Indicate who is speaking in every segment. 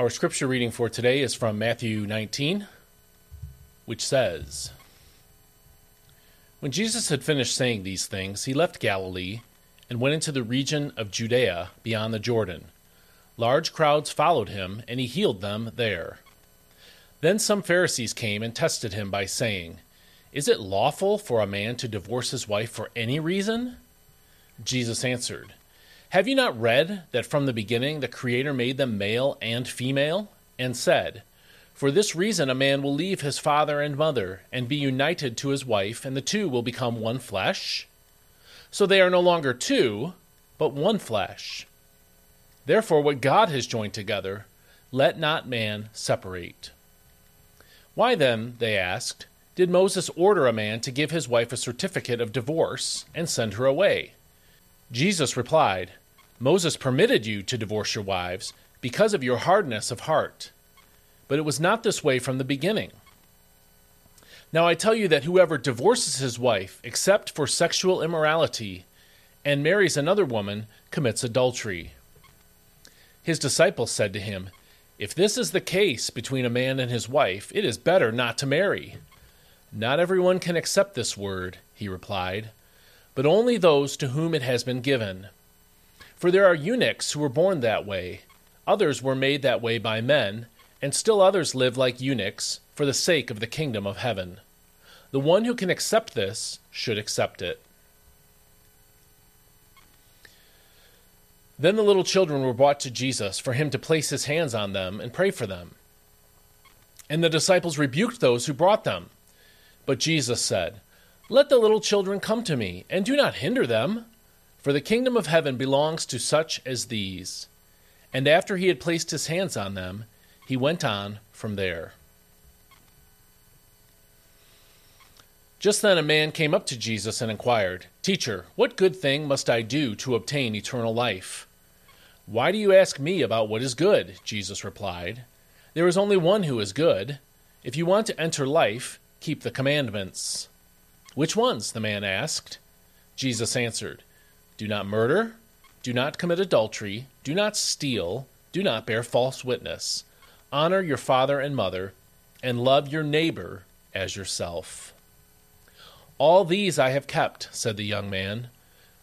Speaker 1: Our scripture reading for today is from Matthew 19, which says When Jesus had finished saying these things, he left Galilee and went into the region of Judea beyond the Jordan. Large crowds followed him, and he healed them there. Then some Pharisees came and tested him by saying, Is it lawful for a man to divorce his wife for any reason? Jesus answered, have you not read that from the beginning the Creator made them male and female, and said, For this reason a man will leave his father and mother, and be united to his wife, and the two will become one flesh? So they are no longer two, but one flesh. Therefore, what God has joined together, let not man separate. Why then, they asked, did Moses order a man to give his wife a certificate of divorce and send her away? Jesus replied, Moses permitted you to divorce your wives because of your hardness of heart. But it was not this way from the beginning. Now I tell you that whoever divorces his wife, except for sexual immorality, and marries another woman, commits adultery. His disciples said to him, If this is the case between a man and his wife, it is better not to marry. Not everyone can accept this word, he replied, but only those to whom it has been given. For there are eunuchs who were born that way, others were made that way by men, and still others live like eunuchs for the sake of the kingdom of heaven. The one who can accept this should accept it. Then the little children were brought to Jesus for him to place his hands on them and pray for them. And the disciples rebuked those who brought them. But Jesus said, Let the little children come to me, and do not hinder them for the kingdom of heaven belongs to such as these. And after he had placed his hands on them, he went on from there. Just then a man came up to Jesus and inquired, Teacher, what good thing must I do to obtain eternal life? Why do you ask me about what is good? Jesus replied. There is only one who is good. If you want to enter life, keep the commandments. Which ones? the man asked. Jesus answered, do not murder. Do not commit adultery. Do not steal. Do not bear false witness. Honor your father and mother, and love your neighbor as yourself. All these I have kept, said the young man.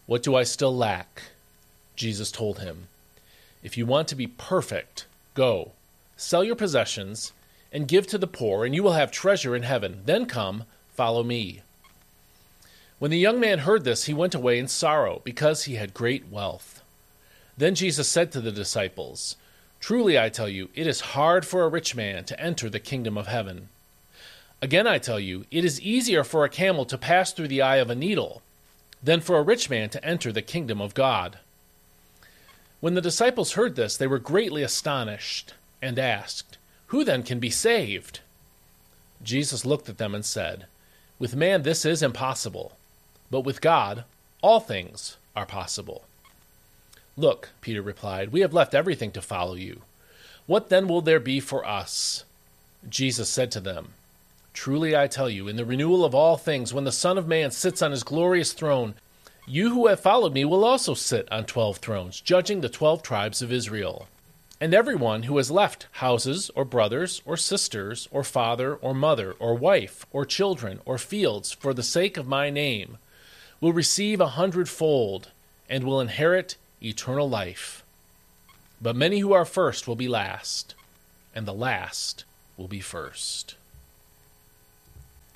Speaker 1: What do I still lack? Jesus told him, If you want to be perfect, go, sell your possessions, and give to the poor, and you will have treasure in heaven. Then come, follow me. When the young man heard this, he went away in sorrow, because he had great wealth. Then Jesus said to the disciples, Truly I tell you, it is hard for a rich man to enter the kingdom of heaven. Again I tell you, it is easier for a camel to pass through the eye of a needle than for a rich man to enter the kingdom of God. When the disciples heard this, they were greatly astonished and asked, Who then can be saved? Jesus looked at them and said, With man this is impossible but with God, all things are possible. Look, Peter replied, we have left everything to follow you. What then will there be for us? Jesus said to them, Truly I tell you, in the renewal of all things, when the Son of Man sits on his glorious throne, you who have followed me will also sit on twelve thrones, judging the twelve tribes of Israel. And everyone who has left houses, or brothers, or sisters, or father, or mother, or wife, or children, or fields, for the sake of my name, will receive a hundredfold and will inherit eternal life. But many who are first will be last, and the last will be first.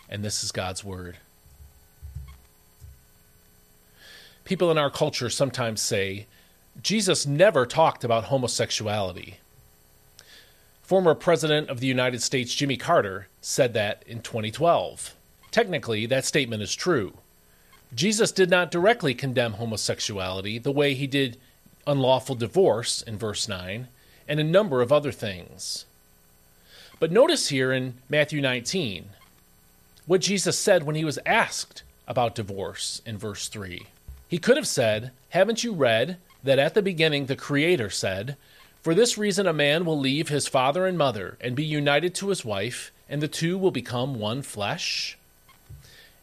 Speaker 1: And this is God's Word. People in our culture sometimes say, Jesus never talked about homosexuality. Former President of the United States Jimmy Carter said that in 2012. Technically, that statement is true. Jesus did not directly condemn homosexuality the way he did unlawful divorce in verse 9 and a number of other things. But notice here in Matthew 19 what Jesus said when he was asked about divorce in verse 3. He could have said, Haven't you read that at the beginning the Creator said, For this reason a man will leave his father and mother and be united to his wife, and the two will become one flesh?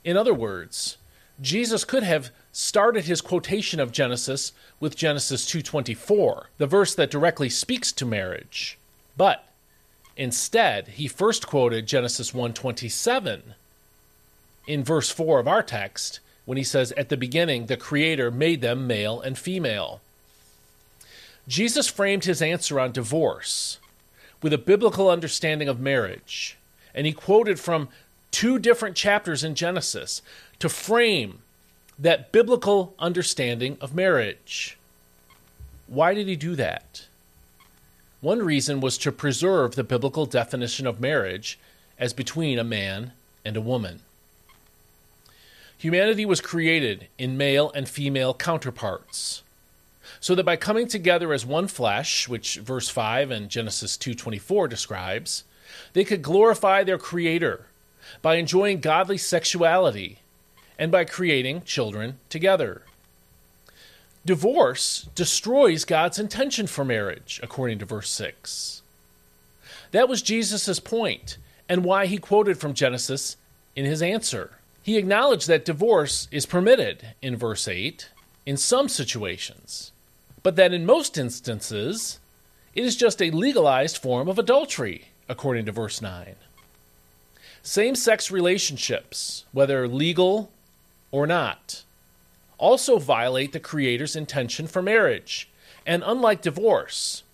Speaker 1: In other words, Jesus could have started his quotation of Genesis with Genesis 2:24, the verse that directly speaks to marriage. But instead, he first quoted Genesis 1:27 in verse 4 of our text when he says at the beginning the creator made them male and female. Jesus framed his answer on divorce with a biblical understanding of marriage, and he quoted from two different chapters in Genesis to frame that biblical understanding of marriage. Why did he do that? One reason was to preserve the biblical definition of marriage as between a man and a woman. Humanity was created in male and female counterparts, so that by coming together as one flesh, which verse 5 and Genesis 2:24 describes, they could glorify their creator by enjoying godly sexuality and by creating children together. Divorce destroys God's intention for marriage, according to verse 6. That was Jesus' point and why he quoted from Genesis in his answer. He acknowledged that divorce is permitted in verse 8 in some situations, but that in most instances it is just a legalized form of adultery, according to verse 9. Same sex relationships, whether legal or not, also violate the Creator's intention for marriage. And unlike divorce,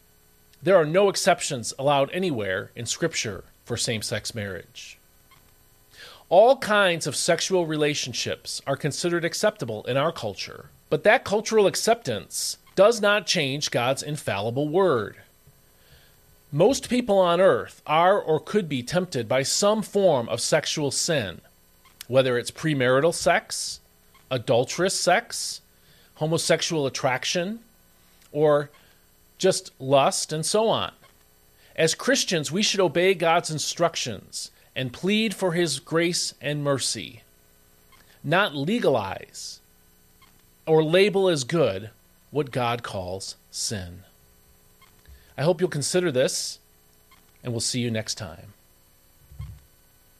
Speaker 1: there are no exceptions allowed anywhere in Scripture for same sex marriage. All kinds of sexual relationships are considered acceptable in our culture, but that cultural acceptance does not change God's infallible word. Most people on earth are or could be tempted by some form of sexual sin, whether it's premarital sex, adulterous sex, homosexual attraction, or just lust, and so on. As Christians, we should obey God's instructions and plead for his grace and mercy, not legalize or label as good what God calls sin. I hope you'll consider this, and we'll see you next time.